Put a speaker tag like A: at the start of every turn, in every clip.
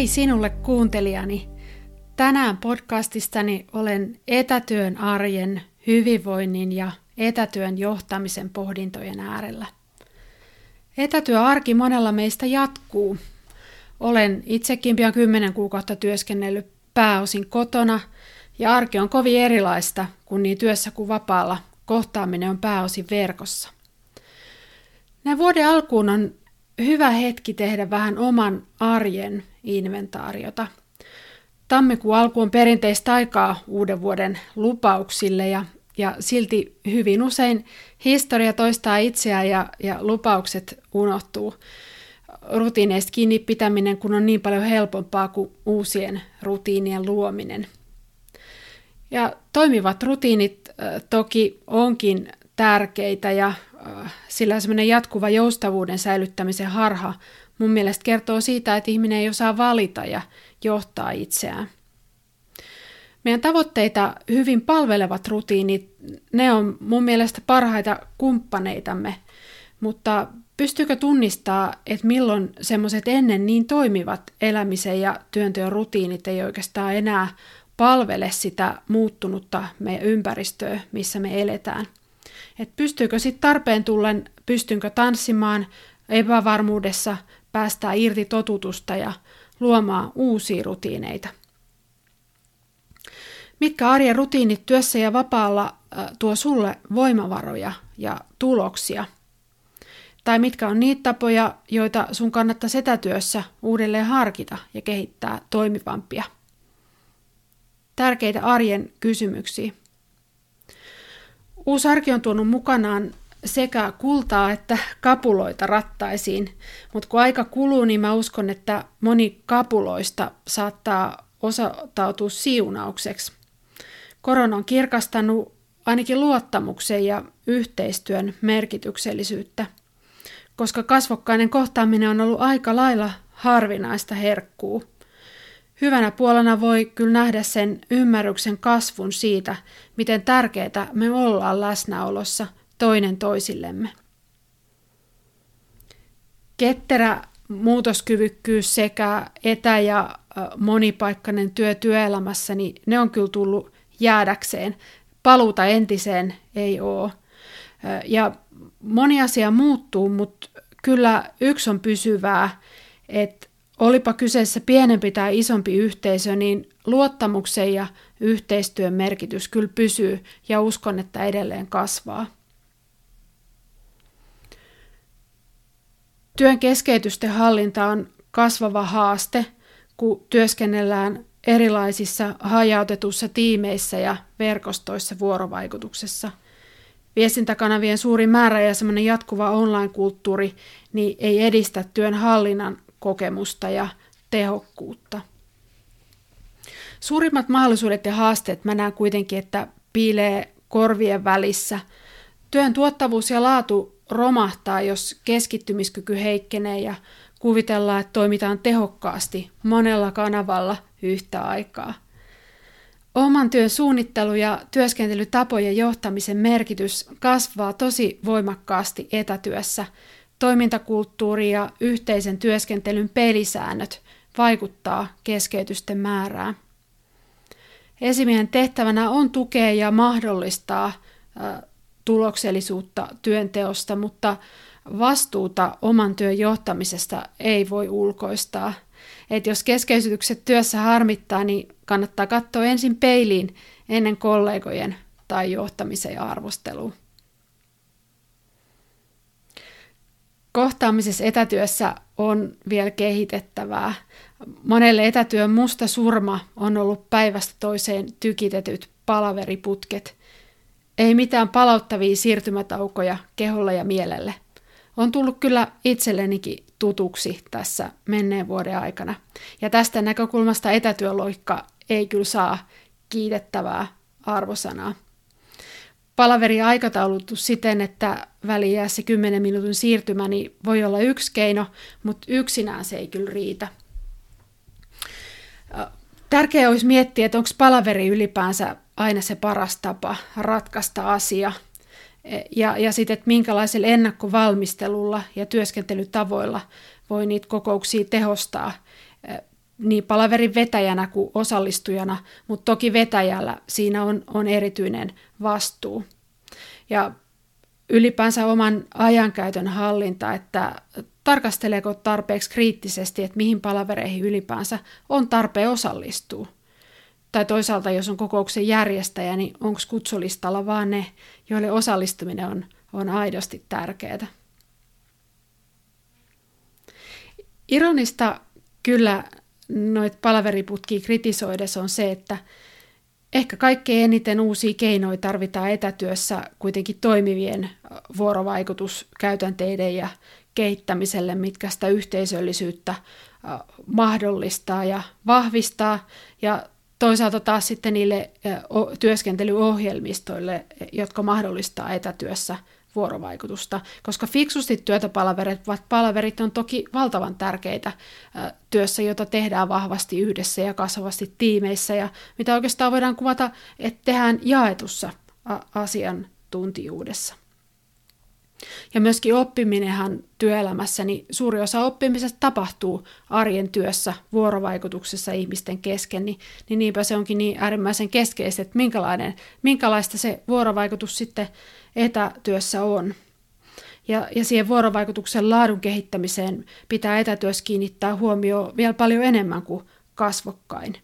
A: Hei sinulle kuuntelijani. Tänään podcastistani olen etätyön arjen, hyvinvoinnin ja etätyön johtamisen pohdintojen äärellä. Etätyöarki monella meistä jatkuu. Olen itsekin pian kymmenen kuukautta työskennellyt pääosin kotona ja arki on kovin erilaista, kun niin työssä kuin vapaalla kohtaaminen on pääosin verkossa. Näin vuoden alkuun on hyvä hetki tehdä vähän oman arjen inventaariota. Tammikuun alku on perinteistä aikaa uuden vuoden lupauksille ja, ja silti hyvin usein historia toistaa itseään ja, ja lupaukset unohtuu. Rutiineista kiinni pitäminen, kun on niin paljon helpompaa kuin uusien rutiinien luominen. Ja toimivat rutiinit toki onkin tärkeitä ja sillä semmoinen jatkuva joustavuuden säilyttämisen harha mun mielestä kertoo siitä, että ihminen ei osaa valita ja johtaa itseään. Meidän tavoitteita hyvin palvelevat rutiinit, ne on mun mielestä parhaita kumppaneitamme, mutta pystyykö tunnistaa, että milloin semmoiset ennen niin toimivat elämisen ja työnteon rutiinit ei oikeastaan enää palvele sitä muuttunutta meidän ympäristöä, missä me eletään. Et pystyykö sitten tarpeen tullen, pystynkö tanssimaan epävarmuudessa päästää irti totutusta ja luomaan uusia rutiineita. Mitkä arjen rutiinit työssä ja vapaalla tuo sulle voimavaroja ja tuloksia? Tai mitkä on niitä tapoja, joita sun kannattaa etätyössä uudelleen harkita ja kehittää toimivampia? Tärkeitä arjen kysymyksiä. Uusi arki on tuonut mukanaan sekä kultaa että kapuloita rattaisiin, mutta kun aika kuluu, niin mä uskon, että moni kapuloista saattaa osatautua siunaukseksi. Korona on kirkastanut ainakin luottamuksen ja yhteistyön merkityksellisyyttä, koska kasvokkainen kohtaaminen on ollut aika lailla harvinaista herkkuu. Hyvänä puolena voi kyllä nähdä sen ymmärryksen kasvun siitä, miten tärkeää me ollaan läsnäolossa – toinen toisillemme. Ketterä muutoskyvykkyys sekä etä- ja monipaikkainen työ työelämässä, niin ne on kyllä tullut jäädäkseen. Paluuta entiseen ei ole. Ja moni asia muuttuu, mutta kyllä yksi on pysyvää, että olipa kyseessä pienempi tai isompi yhteisö, niin luottamuksen ja yhteistyön merkitys kyllä pysyy ja uskon, että edelleen kasvaa. Työn keskeytysten hallinta on kasvava haaste, kun työskennellään erilaisissa hajautetussa tiimeissä ja verkostoissa vuorovaikutuksessa. Viestintäkanavien suuri määrä ja semmoinen jatkuva online-kulttuuri niin ei edistä työn hallinnan kokemusta ja tehokkuutta. Suurimmat mahdollisuudet ja haasteet mä näen kuitenkin, että piilee korvien välissä. Työn tuottavuus ja laatu romahtaa, jos keskittymiskyky heikkenee ja kuvitellaan, että toimitaan tehokkaasti monella kanavalla yhtä aikaa. Oman työn suunnittelu ja työskentelytapojen johtamisen merkitys kasvaa tosi voimakkaasti etätyössä. Toimintakulttuuri ja yhteisen työskentelyn pelisäännöt vaikuttaa keskeytysten määrään. Esimiehen tehtävänä on tukea ja mahdollistaa tuloksellisuutta työnteosta, mutta vastuuta oman työn johtamisesta ei voi ulkoistaa. Et jos keskeytykset työssä harmittaa, niin kannattaa katsoa ensin peiliin ennen kollegojen tai johtamisen ja arvostelua. Kohtaamisessa etätyössä on vielä kehitettävää. Monelle etätyön musta surma on ollut päivästä toiseen tykitetyt palaveriputket – ei mitään palauttavia siirtymätaukoja keholle ja mielelle. On tullut kyllä itsellenikin tutuksi tässä menneen vuoden aikana. Ja tästä näkökulmasta etätyöloikka ei kyllä saa kiitettävää arvosanaa. Palaveri aikataulutus siten, että välijäässä 10 minuutin siirtymä niin voi olla yksi keino, mutta yksinään se ei kyllä riitä. Tärkeää olisi miettiä, että onko palaveri ylipäänsä aina se paras tapa ratkaista asia. E, ja, ja sitten, että minkälaisella ennakkovalmistelulla ja työskentelytavoilla voi niitä kokouksia tehostaa. Niin palaverin vetäjänä kuin osallistujana, mutta toki vetäjällä siinä on, on erityinen vastuu. Ja ylipäänsä oman ajankäytön hallinta, että tarkasteleeko tarpeeksi kriittisesti, että mihin palavereihin ylipäänsä on tarpeen osallistua. Tai toisaalta, jos on kokouksen järjestäjä, niin onko kutsulistalla vaan ne, joille osallistuminen on, on aidosti tärkeää. Ironista kyllä noit palaveriputkia kritisoidessa on se, että ehkä kaikkein eniten uusia keinoja tarvitaan etätyössä kuitenkin toimivien vuorovaikutuskäytänteiden ja kehittämiselle, mitkä sitä yhteisöllisyyttä mahdollistaa ja vahvistaa, ja toisaalta taas sitten niille työskentelyohjelmistoille, jotka mahdollistaa etätyössä vuorovaikutusta, koska fiksusti työtä palaverit, palaverit on toki valtavan tärkeitä työssä, jota tehdään vahvasti yhdessä ja kasvavasti tiimeissä, ja mitä oikeastaan voidaan kuvata, että tehdään jaetussa asiantuntijuudessa. Ja myöskin oppiminenhan työelämässä, niin suuri osa oppimisesta tapahtuu arjen työssä, vuorovaikutuksessa ihmisten kesken, niin, niin niinpä se onkin niin äärimmäisen keskeistä, että minkälainen, minkälaista se vuorovaikutus sitten etätyössä on. Ja, ja siihen vuorovaikutuksen laadun kehittämiseen pitää etätyössä kiinnittää huomioon vielä paljon enemmän kuin kasvokkain.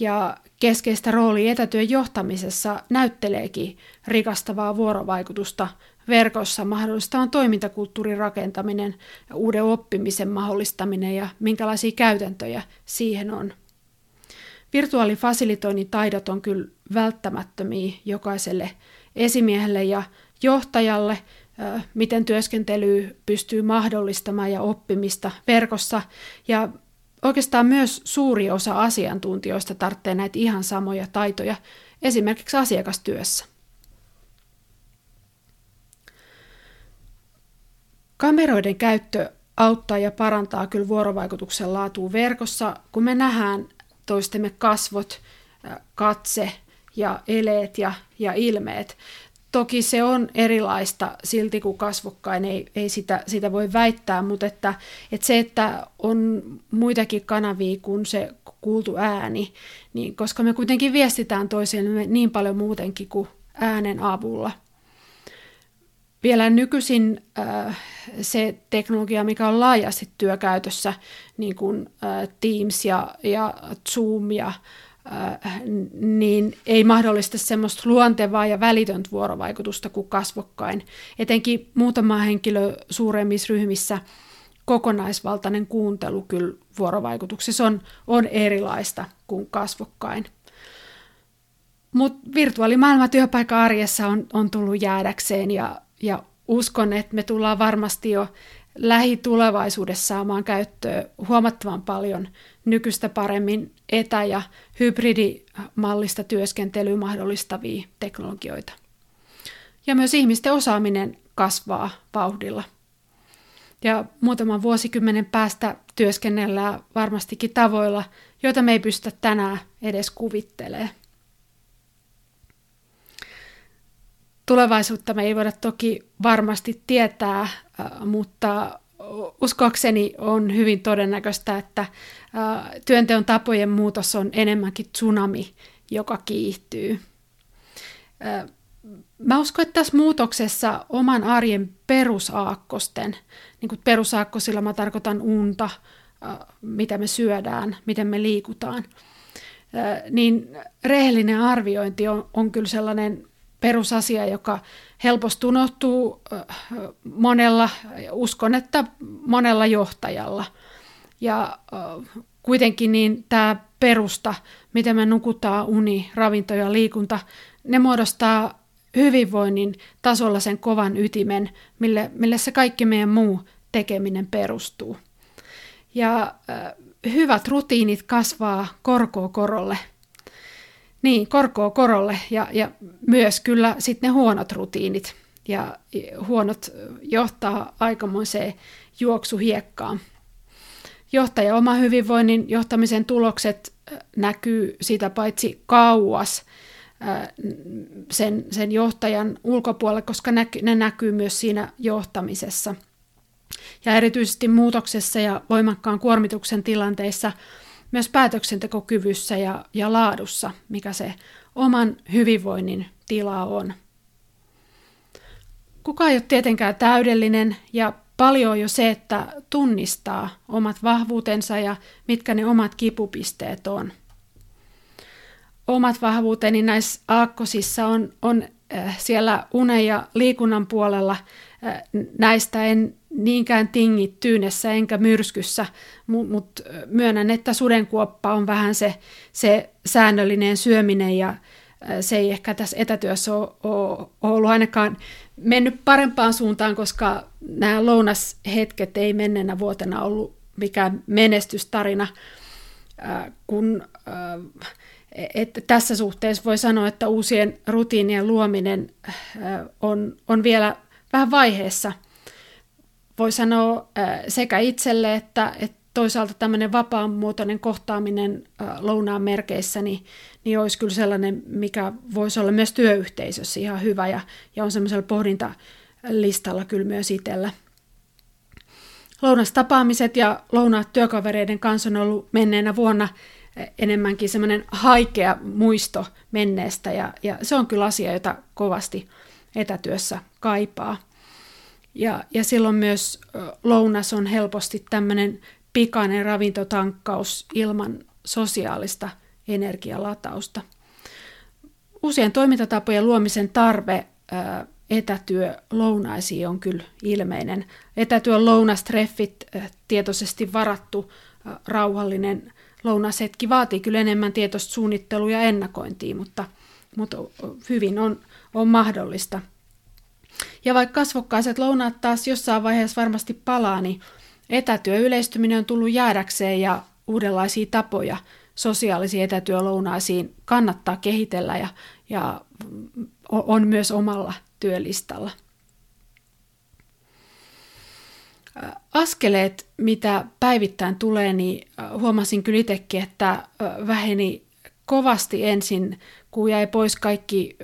A: Ja keskeistä roolia etätyön johtamisessa näytteleekin rikastavaa vuorovaikutusta verkossa mahdollistaa toimintakulttuurin rakentaminen ja uuden oppimisen mahdollistaminen ja minkälaisia käytäntöjä siihen on. Virtuaalifasilitoinnin taidot on kyllä välttämättömiä jokaiselle esimiehelle ja johtajalle, miten työskentely pystyy mahdollistamaan ja oppimista verkossa. Ja oikeastaan myös suuri osa asiantuntijoista tarvitsee näitä ihan samoja taitoja esimerkiksi asiakastyössä. Kameroiden käyttö auttaa ja parantaa kyllä vuorovaikutuksen laatua verkossa, kun me nähdään toistemme kasvot, katse ja eleet ja, ja ilmeet. Toki se on erilaista silti kuin kasvokkain, ei, ei sitä, sitä voi väittää, mutta että, että se, että on muitakin kanavia kuin se kuultu ääni, niin koska me kuitenkin viestitään toisillemme niin paljon muutenkin kuin äänen avulla – vielä nykyisin äh, se teknologia, mikä on laajasti työkäytössä, niin kuin äh, Teams ja, ja Zoom ja äh, niin ei mahdollista semmoista luontevaa ja välitöntä vuorovaikutusta kuin kasvokkain. Etenkin muutama henkilö suuremmissa ryhmissä kokonaisvaltainen kuuntelu kyllä vuorovaikutuksessa on, on erilaista kuin kasvokkain. Mutta virtuaalimaailma työpaikan arjessa on, on tullut jäädäkseen ja ja uskon, että me tullaan varmasti jo lähitulevaisuudessa saamaan käyttöön huomattavan paljon nykyistä paremmin etä- ja hybridimallista työskentelyä mahdollistavia teknologioita. Ja myös ihmisten osaaminen kasvaa vauhdilla. Ja muutaman vuosikymmenen päästä työskennellään varmastikin tavoilla, joita me ei pystytä tänään edes kuvittelemaan. Tulevaisuutta me ei voida toki varmasti tietää, äh, mutta uskoakseni on hyvin todennäköistä, että äh, työnteon tapojen muutos on enemmänkin tsunami, joka kiihtyy. Äh, mä uskon, että tässä muutoksessa oman arjen perusaakkosten, niin kuin perusaakkosilla mä tarkoitan unta, mitä me syödään, miten me liikutaan, niin rehellinen arviointi on, on kyllä sellainen perusasia, joka helposti unohtuu monella, uskon, että monella johtajalla. Ja kuitenkin niin tämä perusta, miten me nukutaan, uni, ravinto ja liikunta, ne muodostaa hyvinvoinnin tasolla sen kovan ytimen, mille, mille se kaikki meidän muu tekeminen perustuu. Ja hyvät rutiinit kasvaa korkoa korolle – niin, korkoa korolle ja, ja myös kyllä sitten ne huonot rutiinit. Ja huonot johtaa aikamoiseen juoksuhiekkaan. Johtaja oma hyvinvoinnin johtamisen tulokset näkyy sitä paitsi kauas sen, sen johtajan ulkopuolelle, koska ne näkyy myös siinä johtamisessa. Ja erityisesti muutoksessa ja voimakkaan kuormituksen tilanteissa myös päätöksentekokyvyssä ja, ja laadussa, mikä se oman hyvinvoinnin tila on. Kuka ei ole tietenkään täydellinen ja paljon on jo se, että tunnistaa omat vahvuutensa ja mitkä ne omat kipupisteet on. Omat vahvuuteni näissä aakkosissa on, on äh, siellä unen ja liikunnan puolella. Äh, näistä en niinkään tingi tyynessä enkä myrskyssä, mutta mut myönnän, että sudenkuoppa on vähän se, se säännöllinen syöminen ja se ei ehkä tässä etätyössä ole, ole ollut ainakaan mennyt parempaan suuntaan, koska nämä lounashetket ei menneenä vuotena ollut mikään menestystarina, kun että tässä suhteessa voi sanoa, että uusien rutiinien luominen on, on vielä vähän vaiheessa – voi sanoa sekä itselle että, että toisaalta tämmöinen vapaamuotoinen kohtaaminen lounaan merkeissä, niin, niin olisi kyllä sellainen, mikä voisi olla myös työyhteisössä ihan hyvä ja, ja on semmoisella pohdintalistalla kyllä myös itsellä. Lounastapaamiset ja lounaat työkavereiden kanssa on ollut menneenä vuonna enemmänkin semmoinen haikea muisto menneestä ja, ja se on kyllä asia, jota kovasti etätyössä kaipaa. Ja, ja silloin myös lounas on helposti tämmöinen pikainen ravintotankkaus ilman sosiaalista energialatausta. Uusien toimintatapojen luomisen tarve etätyö lounaisiin on kyllä ilmeinen. Etätyön lounastreffit, tietoisesti varattu, rauhallinen lounashetki vaatii kyllä enemmän tietoista suunnittelua ja ennakointia, mutta, mutta hyvin on, on mahdollista – ja vaikka kasvokkaiset lounaat taas jossain vaiheessa varmasti palaa, niin etätyö yleistyminen on tullut jäädäkseen ja uudenlaisia tapoja sosiaalisiin etätyölounaisiin kannattaa kehitellä ja, ja on myös omalla työlistalla. Askeleet, mitä päivittäin tulee, niin huomasin kyllä itsekin, että väheni kovasti ensin kun jäi pois kaikki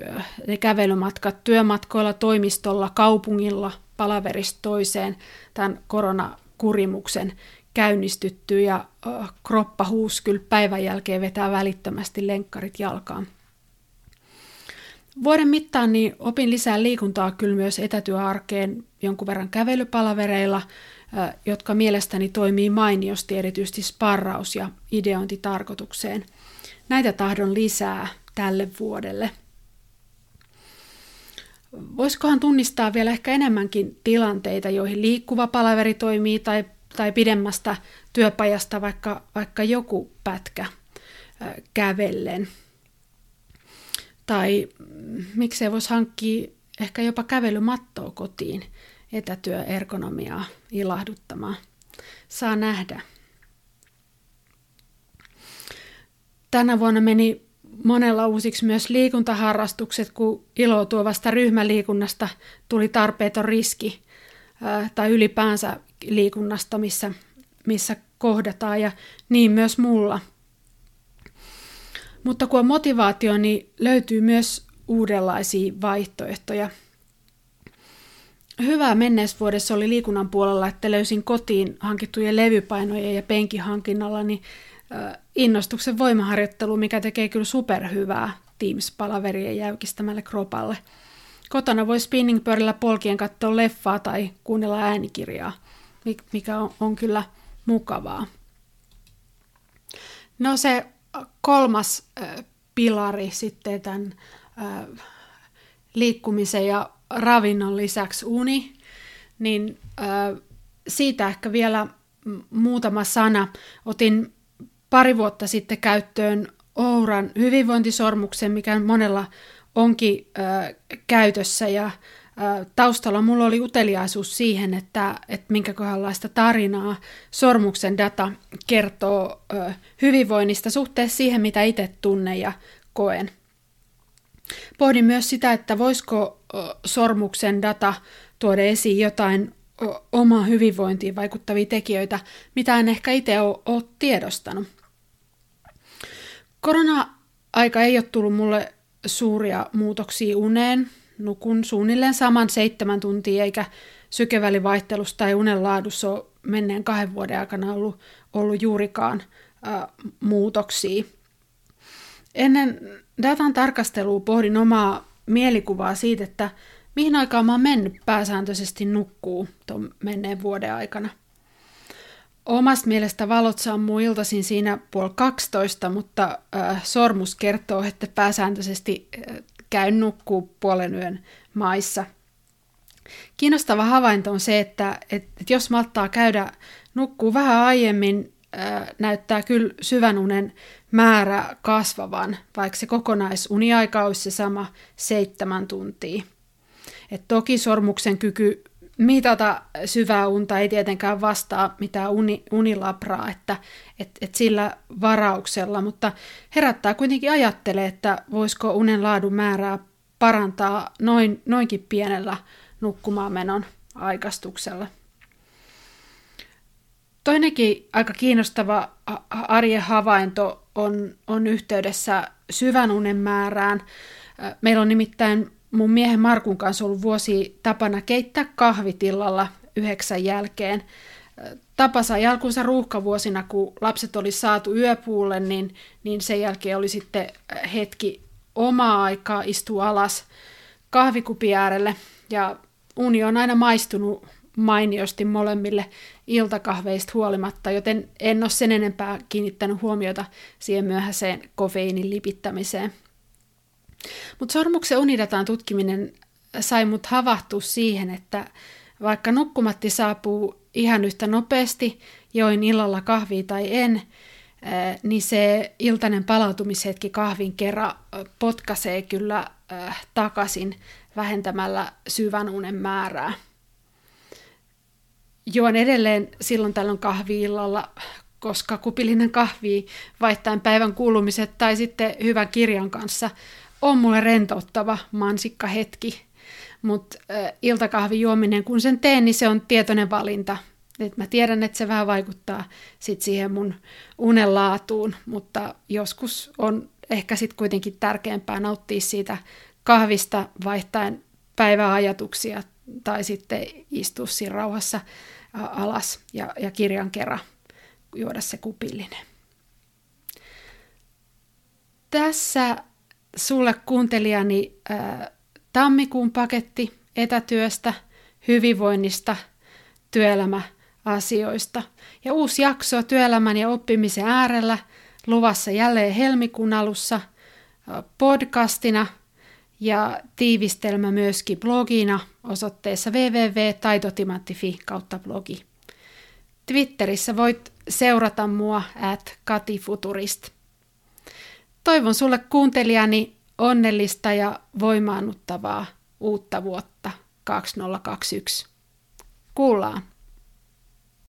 A: ne kävelymatkat työmatkoilla, toimistolla, kaupungilla, palaverista toiseen tämän koronakurimuksen käynnistytty ja kroppa huus kyllä päivän jälkeen vetää välittömästi lenkkarit jalkaan. Vuoden mittaan niin opin lisää liikuntaa kyllä myös etätyöarkeen jonkun verran kävelypalavereilla, jotka mielestäni toimii mainiosti erityisesti sparraus- ja ideointitarkoitukseen. Näitä tahdon lisää tälle vuodelle. Voisikohan tunnistaa vielä ehkä enemmänkin tilanteita, joihin liikkuva palaveri toimii tai, tai pidemmästä työpajasta vaikka, vaikka joku pätkä kävellen. Tai miksei voisi hankkia ehkä jopa kävelymattoa kotiin etätyöergonomiaa ilahduttamaan. Saa nähdä. Tänä vuonna meni monella uusiksi myös liikuntaharrastukset, kun ilo tuovasta ryhmäliikunnasta tuli tarpeeton riski tai ylipäänsä liikunnasta, missä, missä kohdataan ja niin myös mulla. Mutta kun on motivaatio, niin löytyy myös uudenlaisia vaihtoehtoja. Hyvää menneisvuodessa oli liikunnan puolella, että löysin kotiin hankittujen levypainojen ja penkihankinnalla niin innostuksen voimaharjoittelu, mikä tekee kyllä superhyvää Teams-palaverien jäykistämälle kropalle. Kotona voi spinningpöydällä polkien katsoa leffaa tai kuunnella äänikirjaa, mikä on, on kyllä mukavaa. No se kolmas äh, pilari sitten tämän äh, liikkumisen ja ravinnon lisäksi uni, niin äh, siitä ehkä vielä muutama sana. Otin pari vuotta sitten käyttöön Ouran hyvinvointisormuksen, mikä monella onkin ö, käytössä ja ö, taustalla mulla oli uteliaisuus siihen, että, että minkä kohdalaista tarinaa sormuksen data kertoo ö, hyvinvoinnista suhteessa siihen, mitä itse tunnen ja koen. Pohdin myös sitä, että voisiko sormuksen data tuoda esiin jotain omaa hyvinvointiin vaikuttavia tekijöitä, mitä en ehkä itse ole tiedostanut. Korona-aika ei ole tullut mulle suuria muutoksia uneen. Nukun suunnilleen saman seitsemän tuntia, eikä sykevälivaihtelusta tai unen laadussa ole menneen kahden vuoden aikana ollut, ollut juurikaan muutoksia. Ennen datan tarkastelua pohdin omaa mielikuvaa siitä, että mihin aikaan mä oon mennyt pääsääntöisesti nukkuu tuon menneen vuoden aikana. Omasta mielestä valot sammuu iltaisin siinä puoli 12, mutta äh, sormus kertoo, että pääsääntöisesti äh, käyn nukkuu puolen yön maissa. Kiinnostava havainto on se, että, että, että jos malttaa käydä nukkuu vähän aiemmin, äh, näyttää kyllä syvän unen määrä kasvavan, vaikka se kokonaisuniaika olisi se sama seitsemän tuntia. Et toki sormuksen kyky mitata syvää unta ei tietenkään vastaa mitään uni, unilabraa, että et, et sillä varauksella, mutta herättää kuitenkin ajattelee, että voisiko unen laadun määrää parantaa noin, noinkin pienellä nukkumaan menon aikastuksella. Toinenkin aika kiinnostava arjen havainto on, on yhteydessä syvän unen määrään. Meillä on nimittäin mun miehen Markun kanssa ollut vuosi tapana keittää kahvitillalla yhdeksän jälkeen. Tapa sai alkunsa ruuhkavuosina, kun lapset oli saatu yöpuulle, niin, niin sen jälkeen oli sitten hetki omaa aikaa istua alas kahvikupi äärelle. Ja uni on aina maistunut mainiosti molemmille iltakahveista huolimatta, joten en ole sen enempää kiinnittänyt huomiota siihen myöhäiseen kofeiinin lipittämiseen. Mutta sormuksen unidatan tutkiminen sai mut havahtua siihen, että vaikka nukkumatti saapuu ihan yhtä nopeasti, join illalla kahvia tai en, eh, niin se iltainen palautumishetki kahvin kerran potkaisee kyllä eh, takaisin vähentämällä syvän unen määrää. Juon edelleen silloin tällöin kahviillalla, koska kupillinen kahvi vaihtaen päivän kuulumiset tai sitten hyvän kirjan kanssa on mulle rentouttava mansikka hetki. Mutta äh, iltakahvin juominen, kun sen teen, niin se on tietoinen valinta. Et mä tiedän, että se vähän vaikuttaa sit siihen mun unen laatuun, mutta joskus on ehkä sitten kuitenkin tärkeämpää nauttia siitä kahvista vaihtaen päiväajatuksia tai sitten istua siinä rauhassa alas ja, ja kirjan kerran juoda se kupillinen. Tässä sulle kuuntelijani tammikuun paketti etätyöstä, hyvinvoinnista, työelämäasioista. Ja uusi jakso työelämän ja oppimisen äärellä luvassa jälleen helmikuun alussa podcastina ja tiivistelmä myöskin blogina osoitteessa www.taitotimatti.fi kautta blogi. Twitterissä voit seurata mua at katifuturist. Toivon sulle kuuntelijani onnellista ja voimaannuttavaa uutta vuotta 2021. Kuullaan!